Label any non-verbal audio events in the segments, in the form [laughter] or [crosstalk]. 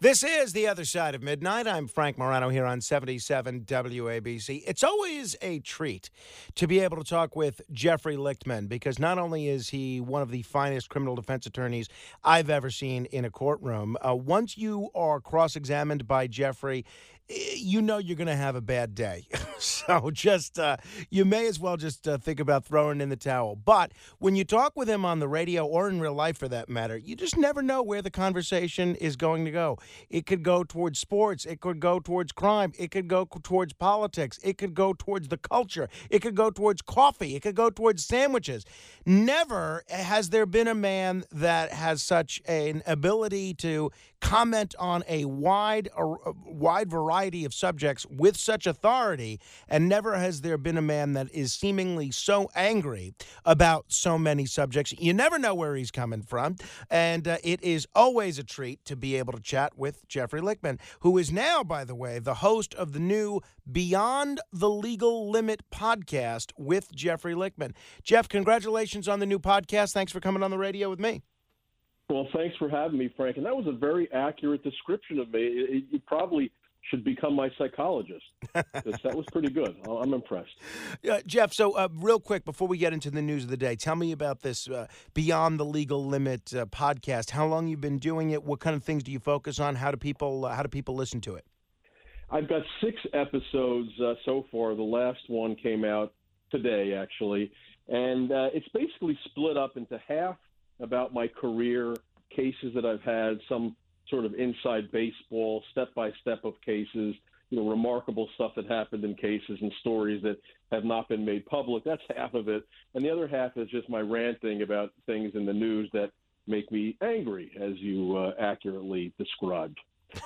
This is The Other Side of Midnight. I'm Frank Morano here on 77 WABC. It's always a treat to be able to talk with Jeffrey Lichtman because not only is he one of the finest criminal defense attorneys I've ever seen in a courtroom, uh, once you are cross examined by Jeffrey, you know you're going to have a bad day. [laughs] so just, uh, you may as well just uh, think about throwing in the towel. But when you talk with him on the radio or in real life for that matter, you just never know where the conversation is going to go. It could go towards sports, it could go towards crime, it could go towards politics, it could go towards the culture, it could go towards coffee, it could go towards sandwiches. Never has there been a man that has such an ability to comment on a wide, a wide variety of subjects with such authority, and never has there been a man that is seemingly so angry about so many subjects. You never know where he's coming from, and uh, it is always a treat to be able to chat with Jeffrey Lichtman, who is now, by the way, the host of the new Beyond the Legal Limit podcast with Jeffrey Lichtman. Jeff, congratulations on the new podcast. Thanks for coming on the radio with me. Well, thanks for having me, Frank. And that was a very accurate description of me. You probably should become my psychologist. that was pretty good. I'm impressed. Uh, Jeff, so uh, real quick before we get into the news of the day, tell me about this uh, Beyond the Legal Limit uh, podcast. How long you've been doing it? What kind of things do you focus on? How do people uh, how do people listen to it? I've got six episodes uh, so far. The last one came out today, actually, and it's basically split up into half about my career, cases that I've had, some sort of inside baseball, step by step of cases, you know, remarkable stuff that happened in cases and stories that have not been made public. That's half of it. And the other half is just my ranting about things in the news that make me angry, as you uh, accurately described.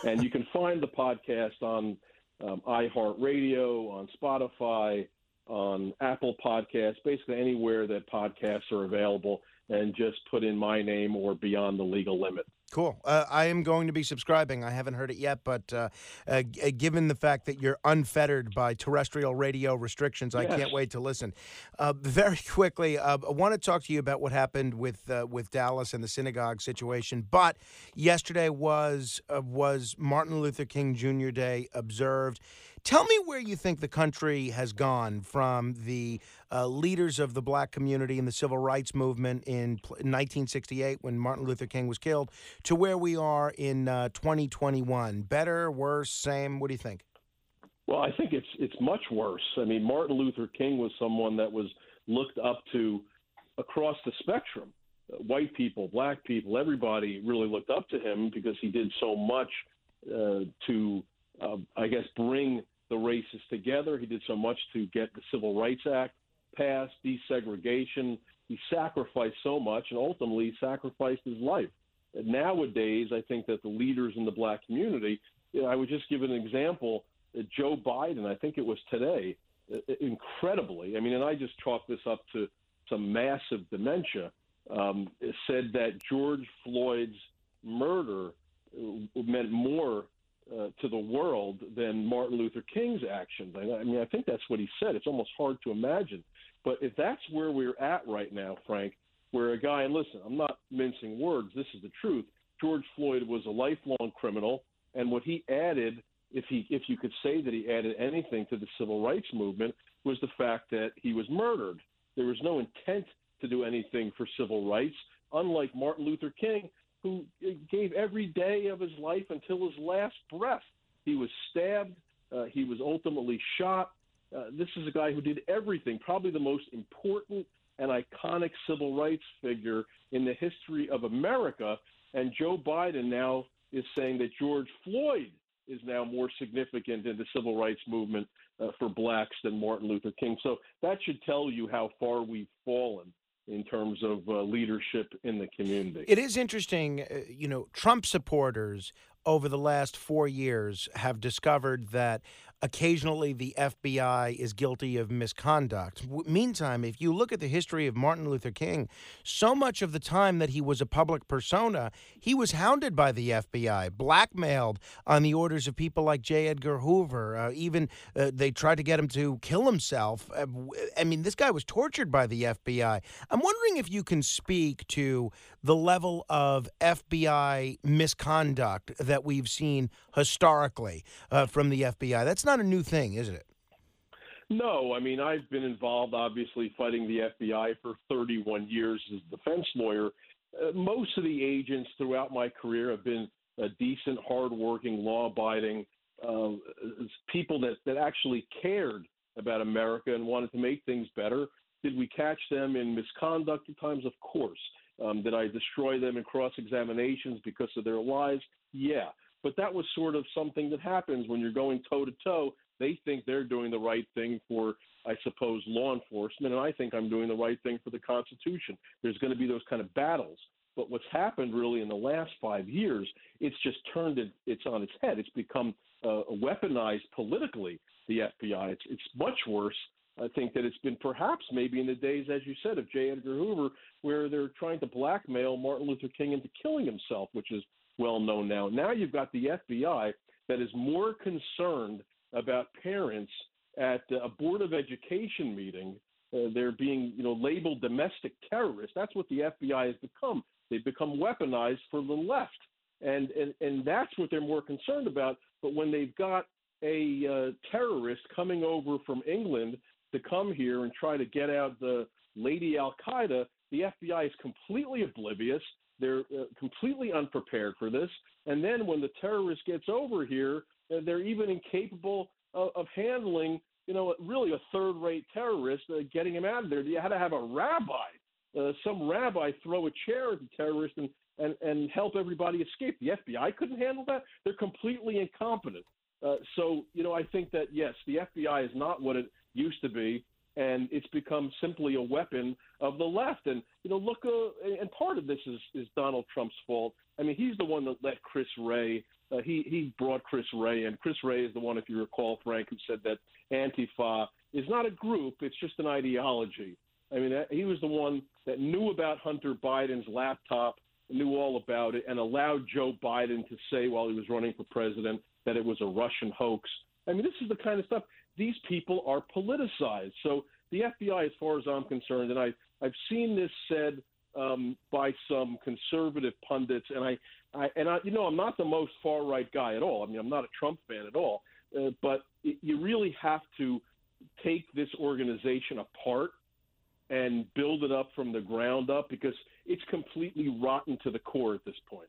and you can find the podcast on um, iHeartRadio, on Spotify, on Apple Podcasts, basically anywhere that podcasts are available and just put in my name or beyond the legal limit. Cool. Uh, I am going to be subscribing. I haven't heard it yet, but uh, uh, g- uh, given the fact that you're unfettered by terrestrial radio restrictions, yes. I can't wait to listen. Uh, very [laughs] quickly, uh, I want to talk to you about what happened with with Dallas and the synagogue situation. But yesterday was was Martin Luther King Jr. Day observed. Tell me where you think the country has gone from the uh, leaders of the black community in the civil rights movement in 1968 when Martin Luther King was killed to where we are in uh, 2021. Better, worse, same? What do you think? Well, I think it's it's much worse. I mean, Martin Luther King was someone that was looked up to across the spectrum. White people, black people, everybody really looked up to him because he did so much uh, to, uh, I guess, bring the races together. He did so much to get the Civil Rights Act passed, desegregation. He sacrificed so much and ultimately sacrificed his life. And nowadays, I think that the leaders in the black community, you know, I would just give an example. Uh, Joe Biden, I think it was today, uh, uh, incredibly, I mean, and I just chalk this up to some massive dementia, um, said that George Floyd's murder meant more uh, to the world than Martin Luther King's actions. I, I mean, I think that's what he said. It's almost hard to imagine. But if that's where we're at right now, Frank, where a guy, and listen, I'm not mincing words, this is the truth. George Floyd was a lifelong criminal, and what he added, if he, if you could say that he added anything to the civil rights movement, was the fact that he was murdered. There was no intent to do anything for civil rights. Unlike Martin Luther King, who gave every day of his life until his last breath. He was stabbed. Uh, he was ultimately shot. Uh, this is a guy who did everything, probably the most important and iconic civil rights figure in the history of America. And Joe Biden now is saying that George Floyd is now more significant in the civil rights movement uh, for blacks than Martin Luther King. So that should tell you how far we've fallen in terms of uh, leadership in the community. It is interesting, uh, you know, Trump supporters over the last four years have discovered that occasionally the FBI is guilty of misconduct. W- meantime, if you look at the history of Martin Luther King, so much of the time that he was a public persona, he was hounded by the FBI, blackmailed on the orders of people like J. Edgar Hoover. Uh, even uh, they tried to get him to kill himself. Uh, I mean, this guy was tortured by the FBI. I'm wondering if you can speak to the level of FBI misconduct that we've seen historically uh, from the FBI. That's not a new thing, is it? No, I mean, I've been involved, obviously, fighting the FBI for 31 years as a defense lawyer. Uh, most of the agents throughout my career have been uh, decent, hardworking, law abiding uh, people that, that actually cared about America and wanted to make things better. Did we catch them in misconduct at times? Of course. Um, did I destroy them in cross examinations because of their lies? Yeah. But that was sort of something that happens when you're going toe to toe. They think they're doing the right thing for, I suppose, law enforcement, and I think I'm doing the right thing for the Constitution. There's going to be those kind of battles. But what's happened really in the last five years, it's just turned it, it's on its head. It's become uh, weaponized politically, the FBI. It's, it's much worse I think that it's been perhaps maybe in the days, as you said, of J. Edgar Hoover, where they're trying to blackmail Martin Luther King into killing himself, which is well known now. Now you've got the FBI that is more concerned about parents at a board of education meeting. Uh, they're being, you know, labeled domestic terrorists. That's what the FBI has become. They've become weaponized for the left, and and and that's what they're more concerned about. But when they've got a uh, terrorist coming over from England to come here and try to get out the Lady Al Qaeda, the FBI is completely oblivious. They're uh, completely unprepared for this. And then when the terrorist gets over here, uh, they're even incapable of, of, handling, you know, really a third-rate terrorist, uh, getting him out of there. You had to have a rabbi, uh, some rabbi, throw a chair at the terrorist and, and and help everybody escape. The FBI couldn't handle that. They're completely incompetent. Uh, so, you know, I think that yes, the FBI is not what it used to be, and it's become simply a weapon of the left. And you know, look, uh, and part of this is is Donald Trump's fault. I mean, he's the one that let Chris Wray. Uh, he he brought Chris Wray, and Chris Wray is the one, if you recall, Frank, who said that Antifa is not a group; it's just an ideology. I mean, he was the one that knew about Hunter Biden's laptop, knew all about it, and allowed Joe Biden to say while he was running for president that it was a Russian hoax. I mean, this is the kind of stuff these people are politicized. So the FBI, as far as I'm concerned, and I, I've seen this said um, by some conservative pundits, and I, I, and I, you know, I'm not the most far right guy at all. I mean, I'm not a Trump fan at all. Uh, but it, you really have to take this organization apart and build it up from the ground up because it's completely rotten to the core at this point.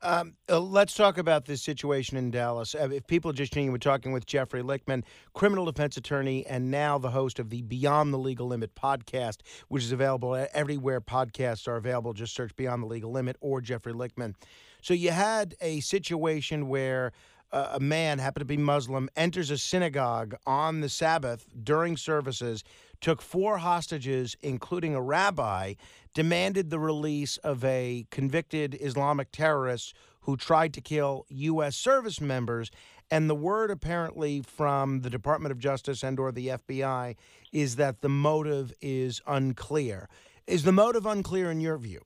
Um, uh, let's talk about this situation in Dallas. Uh, if people just tuning, in, we're talking with Jeffrey Lichtman, criminal defense attorney, and now the host of the Beyond the Legal Limit podcast, which is available everywhere podcasts are available. Just search Beyond the Legal Limit or Jeffrey Lichtman. So you had a situation where uh, a man, happened to be Muslim, enters a synagogue on the Sabbath during services, took four hostages, including a rabbi, demanded the release of a convicted Islamic terrorist who tried to kill U.S. service members. And the word apparently from the Department of Justice and or the FBI is that the motive is unclear. Is the motive unclear in your view?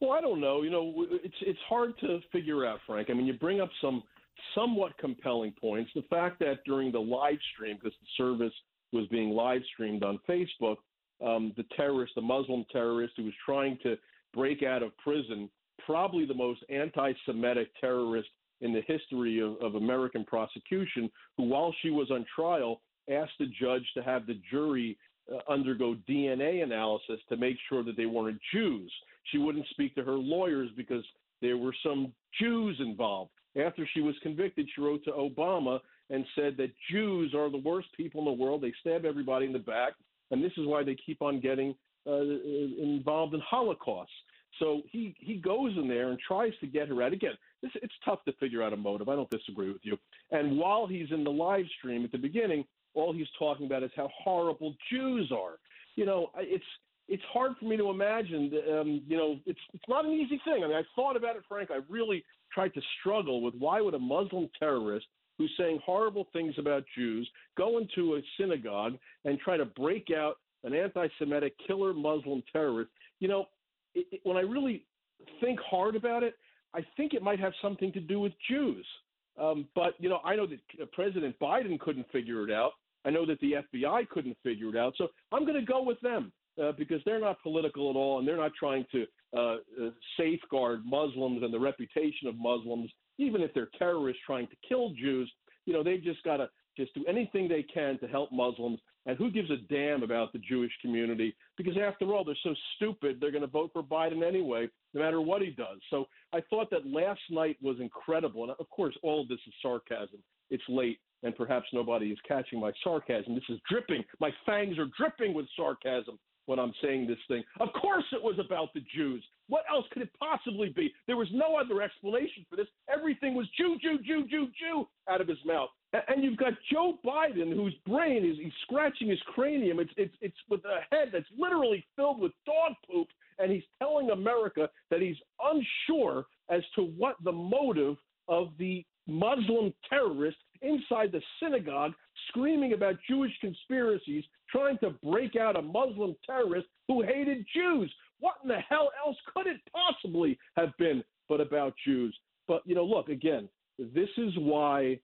Well, I don't know. You know, it's it's hard to figure out, Frank. I mean, you bring up some somewhat compelling points. The fact that during the live stream, because the service was being live streamed on Facebook, um, the terrorist, the Muslim terrorist who was trying to break out of prison, probably the most anti Semitic terrorist in the history of, of American prosecution, who, while she was on trial, asked the judge to have the jury uh, undergo DNA analysis to make sure that they weren't Jews. She wouldn't speak to her lawyers because there were some Jews involved. After she was convicted, she wrote to Obama and said that Jews are the worst people in the world. They stab everybody in the back, and this is why they keep on getting uh, involved in Holocausts. So he he goes in there and tries to get her out. Again, this, it's tough to figure out a motive. I don't disagree with you. And while he's in the live stream at the beginning, all he's talking about is how horrible Jews are. You know, it's it's hard for me to imagine. Um, you know, it's it's not an easy thing. I mean, I thought about it, Frank. I really tried to struggle with why would a Muslim terrorist who's saying horrible things about Jews go into a synagogue and try to break out an anti Semitic killer Muslim terrorist, you know, it, it, when I really think hard about it, I think it might have something to do with Jews. Um, but, you know, I know that President Biden couldn't figure it out. I know that the FBI couldn't figure it out. So I'm going to go with them uh, because they're not political at all and they're not trying to uh, uh, safeguard Muslims and the reputation of Muslims, even if they're terrorists trying to kill Jews. You know, they've just got to just do anything they can to help Muslims. And who gives a damn about the Jewish community? Because after all, they're so stupid, they're going to vote for Biden anyway, no matter what he does. So I thought that last night was incredible. And of course, all of this is sarcasm. It's late, and perhaps nobody is catching my sarcasm. This is dripping. My fangs are dripping with sarcasm when I'm saying this thing. Of course, it was about the Jews. What else could it possibly be? There was no other explanation for this. Everything was Jew, Jew, Jew, Jew, Jew out of his mouth. And you've got Joe Biden, whose brain is he's scratching his cranium. It's it's it's with a head that's literally filled with dog poop, and he's telling America that he's unsure as to what the motive of the Muslim terrorist inside the synagogue screaming about Jewish conspiracies, trying to break out a Muslim terrorist who hated Jews. What in the hell else could it possibly have been but about Jews? But, you know, look, again, this is why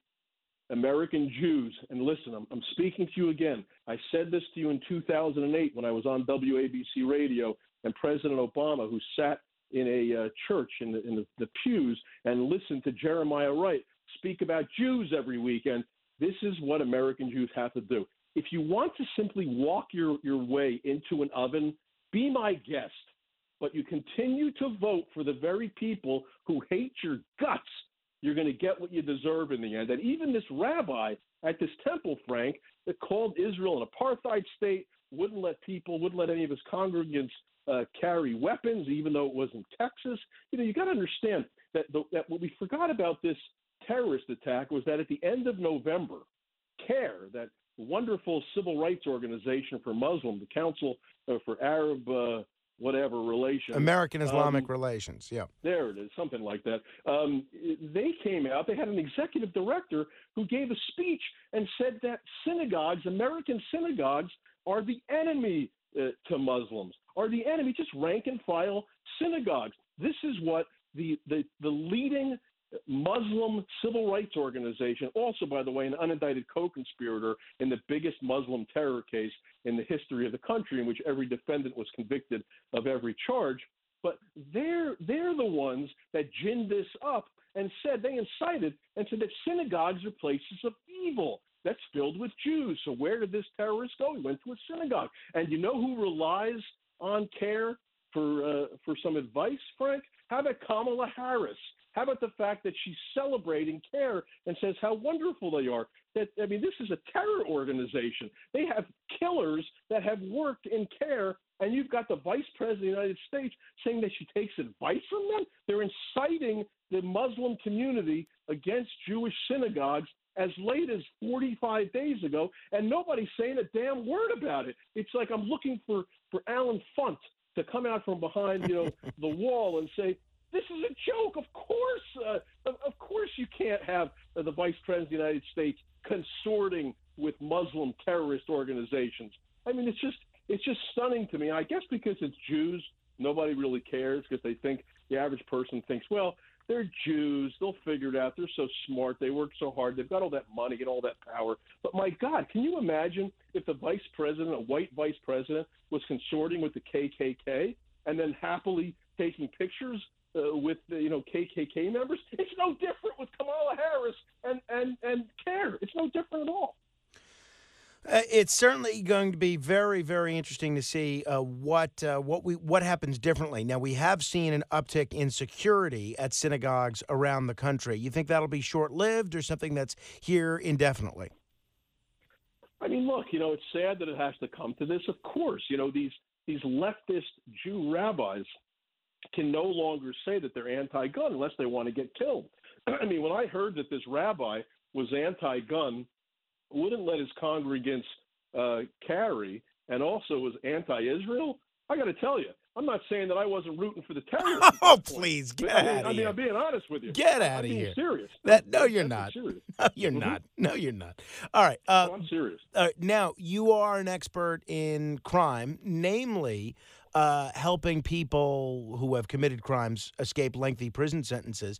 American Jews, and listen, I'm, I'm, speaking to you again. I said this to you in 2008 when I was on WABC radio, and President Obama, who sat in a uh, church in, the, in the, the pews and listened to Jeremiah Wright speak about Jews every weekend. This is what American Jews have to do. If you want to simply walk your, your way into an oven, be my guest. But you continue to vote for the very people who hate your guts, you're going to get what you deserve in the end. And even this rabbi at this temple, Frank, that called Israel an apartheid state, wouldn't let people, wouldn't let any of his congregants uh, carry weapons, even though it was in Texas. You know, you got to understand that, the, that what we forgot about this terrorist attack was that at the end of November, CAIR, that wonderful civil rights organization for Muslim, the Council uh, for Arab uh, whatever relations, American Islamic um, relations, yeah, there it is, something like that. Um, they came out. They had an executive director who gave a speech and said that synagogues, American synagogues, are the enemy uh, to Muslims, are the enemy, just rank and file synagogues. This is what the, the, the leading Muslim civil rights organization, also, by the way, an unindicted co conspirator in the biggest Muslim terror case in the history of the country, in which every defendant was convicted of every charge. But they're, they're the ones that ginned this up and said they incited and said that synagogues are places of evil that's filled with Jews. So where did this terrorist go? He went to a synagogue. And you know who relies on CAIR for uh, for some advice, Frank? How about Kamala Harris? How about the fact that she's celebrating CAIR and says how wonderful they are? That I mean, this is a terror organization. They have killers that have worked in CAIR, and you've got the vice president of the United States saying that she takes advice from them. They're inciting the Muslim community against Jewish synagogues as late as 45 days ago, and nobody's saying a damn word about it. It's like I'm looking for for Allen Funt to come out from behind, you know, [laughs] the wall and say, "This is a joke." Of course, uh, of, course, you can't have uh, the vice president of the United States consorting with Muslim terrorist organizations. I mean, it's just it's just stunning to me. I guess because it's Jews, nobody really cares because they think the average person thinks, well, they're Jews. They'll figure it out. They're so smart. They work so hard. They've got all that money and all that power. But my God, can you imagine if the vice president, a white vice president, was consorting with the KKK and then happily taking pictures uh, with the, you know KKK members? It's no different with Kamala Harris and and and CAIR. It's no different at all. Uh, it's certainly going to be very, very interesting to see uh, what uh, what we what happens differently. Now we have seen an uptick in security at synagogues around the country. You think that'll be short lived or something that's here indefinitely? I mean, look, you know, it's sad that it has to come to this. Of course, you know these these leftist Jew rabbis can no longer say that they're anti-gun unless they want to get killed. [clears throat] I mean, when I heard that this rabbi was anti-gun wouldn't let his congregants uh, carry and also was anti Israel, I got to tell you, I'm not saying that I wasn't rooting for the terrorists. [laughs] oh, please get I mean, out I mean, here. I'm being honest with you. Get I'm out of being here. serious. That [laughs] no, you're I'm not. Serious. No, you're Mhm. not. No, you're not. All right. Uh, No, I'm serious. uh, now you are an expert in crime, namely uh, helping people who have committed crimes escape lengthy prison sentences.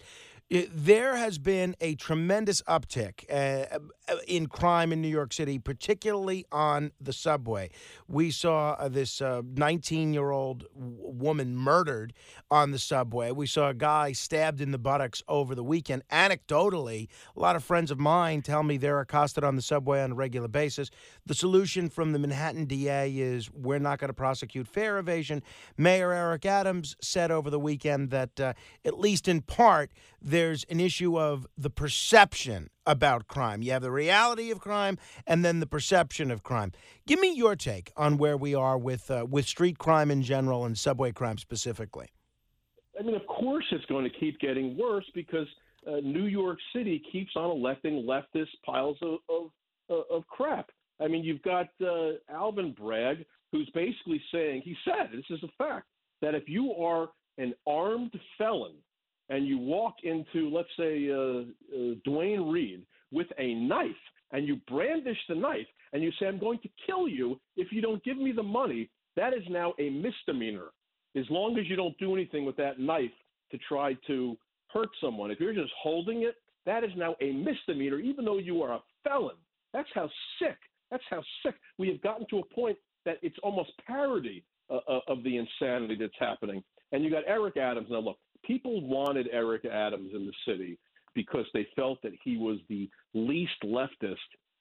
Uh, There has been a tremendous uptick uh, in crime in New York City, particularly on the subway. We saw uh, this 19 year old woman murdered on the subway. We saw a guy stabbed in the buttocks over the weekend. Anecdotally, a lot of friends of mine tell me they're accosted on the subway on a regular basis. The solution from the Manhattan DA is we're not going to prosecute fare evasion. Mayor Eric Adams said over the weekend that, uh, at least in part, there's an issue of the perception about crime. You have the reality of crime and then the perception of crime. Give me your take on where we are with uh, with street crime in general and subway crime specifically. I mean, of course, it's going to keep getting worse because uh, New York City keeps on electing leftist piles of of, uh, of crap. I mean, you've got uh, Alvin Bragg, who's basically saying he said this is a fact that if you are an armed felon and you walk into, let's say, uh, uh, Duane Reade with a knife and you brandish the knife and you say, "I'm going to kill you if you don't give me the money," that is now a misdemeanor as long as you don't do anything with that knife to try to hurt someone. If you're just holding it, that is now a misdemeanor, even though you are a felon. That's how sick. That's how sick we have gotten to a point that it's almost parody uh, uh, of the insanity that's happening. And you got Eric Adams. Now, look, people wanted Eric Adams in the city because they felt that he was the least leftist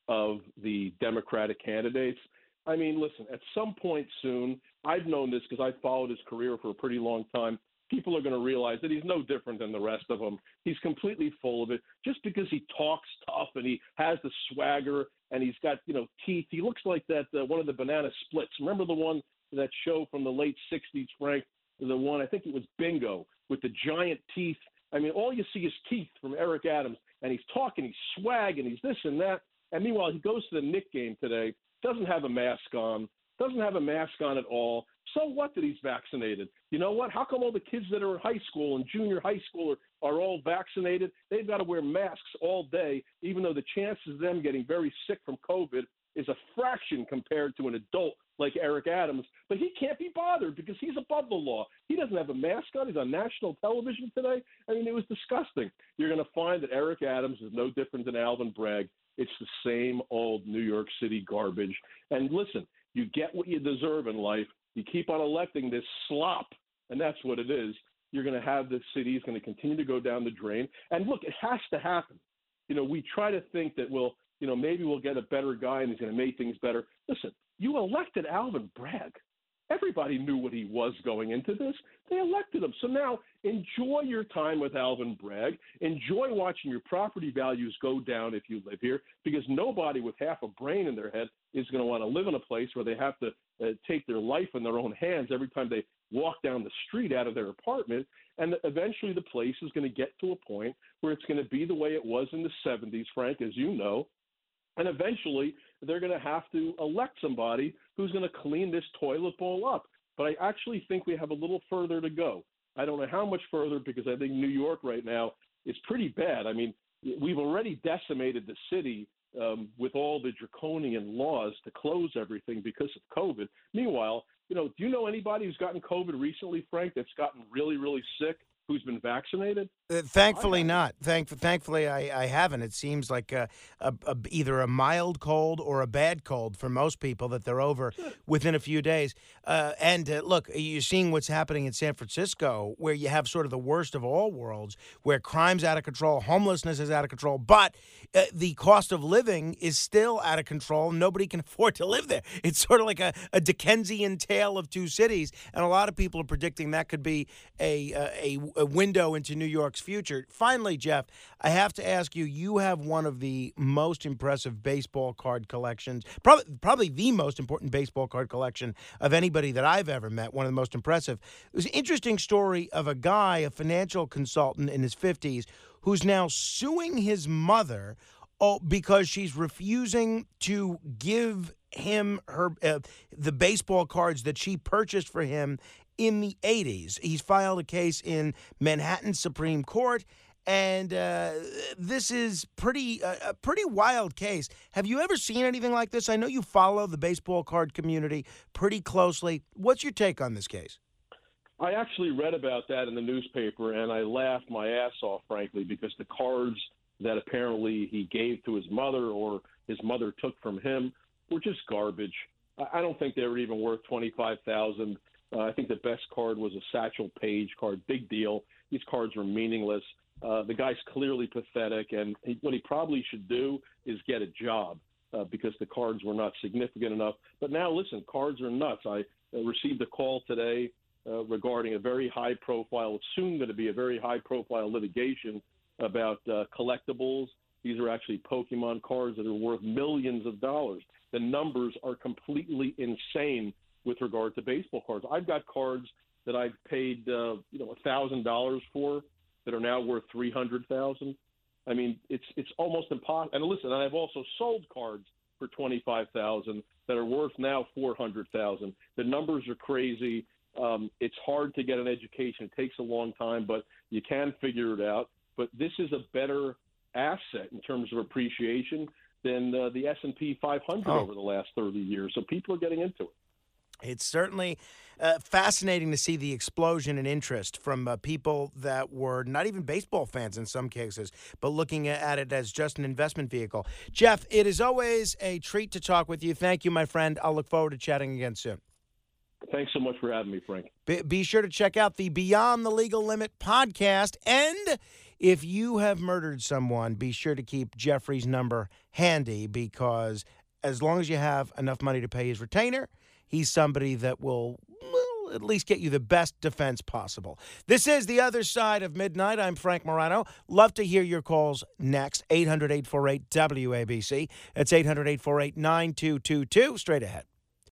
of the Democratic candidates. I mean, listen, at some point soon, I've known this because I followed his career for a pretty long time. People are going to realize that he's no different than the rest of them. He's completely full of it. Just because he talks tough and he has the swagger and he's got you know teeth, he looks like that uh, one of the banana splits. Remember the one that show from the late '60s, Frank? The one I think it was Bingo with the giant teeth. I mean, all you see is teeth from Eric Adams, and he's talking, he's swag, and he's this and that. And meanwhile, he goes to the Knick game today, doesn't have a mask on, doesn't have a mask on at all. So what that he's vaccinated? You know what? How come all the kids that are in high school and junior high school are, are all vaccinated? They've got to wear masks all day, even though the chances of them getting very sick from COVID is a fraction compared to an adult like Eric Adams. But he can't be bothered because he's above the law. He doesn't have a mask on. He's on national television today. I mean, it was disgusting. You're going to find that Eric Adams is no different than Alvin Bragg. It's the same old New York City garbage. And listen, you get what you deserve in life. You keep on electing this slop, and that's what it is. You're going to have the city is going to continue to go down the drain. And look, it has to happen. You know, we try to think that we'll, you know, maybe we'll get a better guy and he's going to make things better. Listen, you elected Alvin Bragg. Everybody knew what he was going into this. They elected him. So now enjoy your time with Alvin Bragg. Enjoy watching your property values go down if you live here, because nobody with half a brain in their head is going to want to live in a place where they have to uh, take their life in their own hands every time they walk down the street out of their apartment. And eventually the place is going to get to a point where it's going to be the way it was in the 70s, Frank, as you know. And eventually they're going to have to elect somebody who's going to clean this toilet bowl up. But I actually think we have a little further to go. I don't know how much further because I think New York right now is pretty bad. I mean, we've already decimated the city um, with all the draconian laws to close everything because of COVID. Meanwhile, you know, do you know anybody who's gotten COVID recently, Frank, that's gotten really, really sick? Who's been vaccinated? Uh, thankfully, not. Thank, thankfully, I, I haven't. It seems like a, a, a, either a mild cold or a bad cold for most people that they're over within a few days. Uh, and uh, look, you're seeing what's happening in San Francisco, where you have sort of the worst of all worlds, where crime's out of control, homelessness is out of control, but uh, the cost of living is still out of control. Nobody can [laughs] afford to live there. It's sort of like a, a Dickensian tale of two cities, and a lot of people are predicting that could be a, a, a window into New York's future. Finally, Jeff, I have to ask you: you have one of the most impressive baseball card collections, probably probably the most important baseball card collection of anybody that I've ever met. One of the most impressive. It was an interesting story of a guy, a financial consultant in his fifties, who's now suing his mother. Oh, because she's refusing to give him her uh, the baseball cards that she purchased for him in the 80s. He's filed a case in Manhattan Supreme Court. And uh, this is pretty uh, a pretty wild case. Have you ever seen anything like this? I know you follow the baseball card community pretty closely. What's your take on this case? I actually read about that in the newspaper, and I laughed my ass off, frankly, because the cards that apparently he gave to his mother or his mother took from him were just garbage. I don't think they were even worth twenty five thousand. Uh, I think the best card was a Satchel Paige card. Big deal. These cards were meaningless. Uh, the guy's clearly pathetic, and he, what he probably should do is get a job uh, because the cards were not significant enough. But now, listen, cards are nuts. I uh, received a call today uh, regarding a very high profile, it's soon going to be a very high profile litigation about uh, collectibles. These are actually Pokemon cards that are worth millions of dollars. The numbers are completely insane with regard to baseball cards. I've got cards that I've paid, uh, you know, a thousand dollars for that are now worth three hundred thousand. I mean, it's it's almost impossible. And listen, I've also sold cards for twenty five thousand that are worth now four hundred thousand. The numbers are crazy. Um, it's hard to get an education. It takes a long time, but you can figure it out. But this is a better asset in terms of appreciation than uh, the S&P 500 oh. over the last 30 years. So people are getting into it. It's certainly uh, fascinating to see the explosion in interest from uh, people that were not even baseball fans in some cases, but looking at it as just an investment vehicle. Jeff, it is always a treat to talk with you. Thank you, my friend. I'll look forward to chatting again soon. Thanks so much for having me, Frank. Be, be sure to check out the Beyond the Legal Limit podcast. And if you have murdered someone, be sure to keep Jeffrey's number handy because as long as you have enough money to pay his retainer, he's somebody that will at least get you the best defense possible. This is The Other Side of Midnight. I'm Frank Morano. Love to hear your calls next. 800 848 WABC. That's 800 848 9222. Straight ahead.